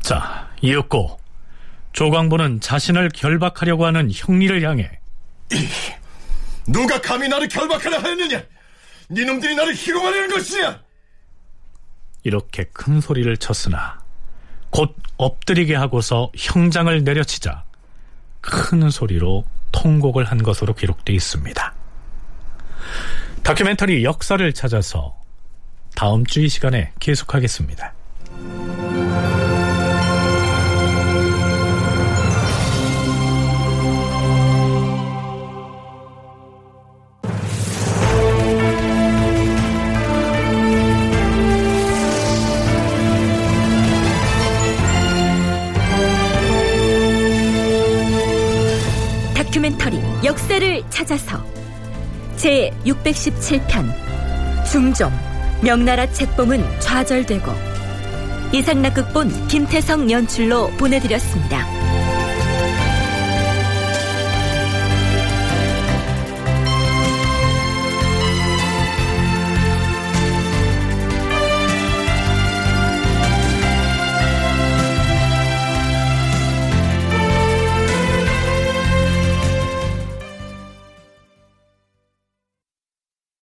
자 이었고 조광보는 자신을 결박하려고 하는 형리를 향해 누가 감히 나를 결박하려 하였느냐? 니놈들이 나를 희롱하려는 것이냐? 이렇게 큰 소리를 쳤으나 곧 엎드리게 하고서 형장을 내려치자 큰 소리로 통곡을 한 것으로 기록되어 있습니다. 다큐멘터리 역사를 찾아서 다음 주 이 시간에 계속하겠습니다. 역사를 찾아서 제 617편 중종 명나라 책봉은 좌절되고 이상락 극본 김태성 연출로 보내드렸습니다.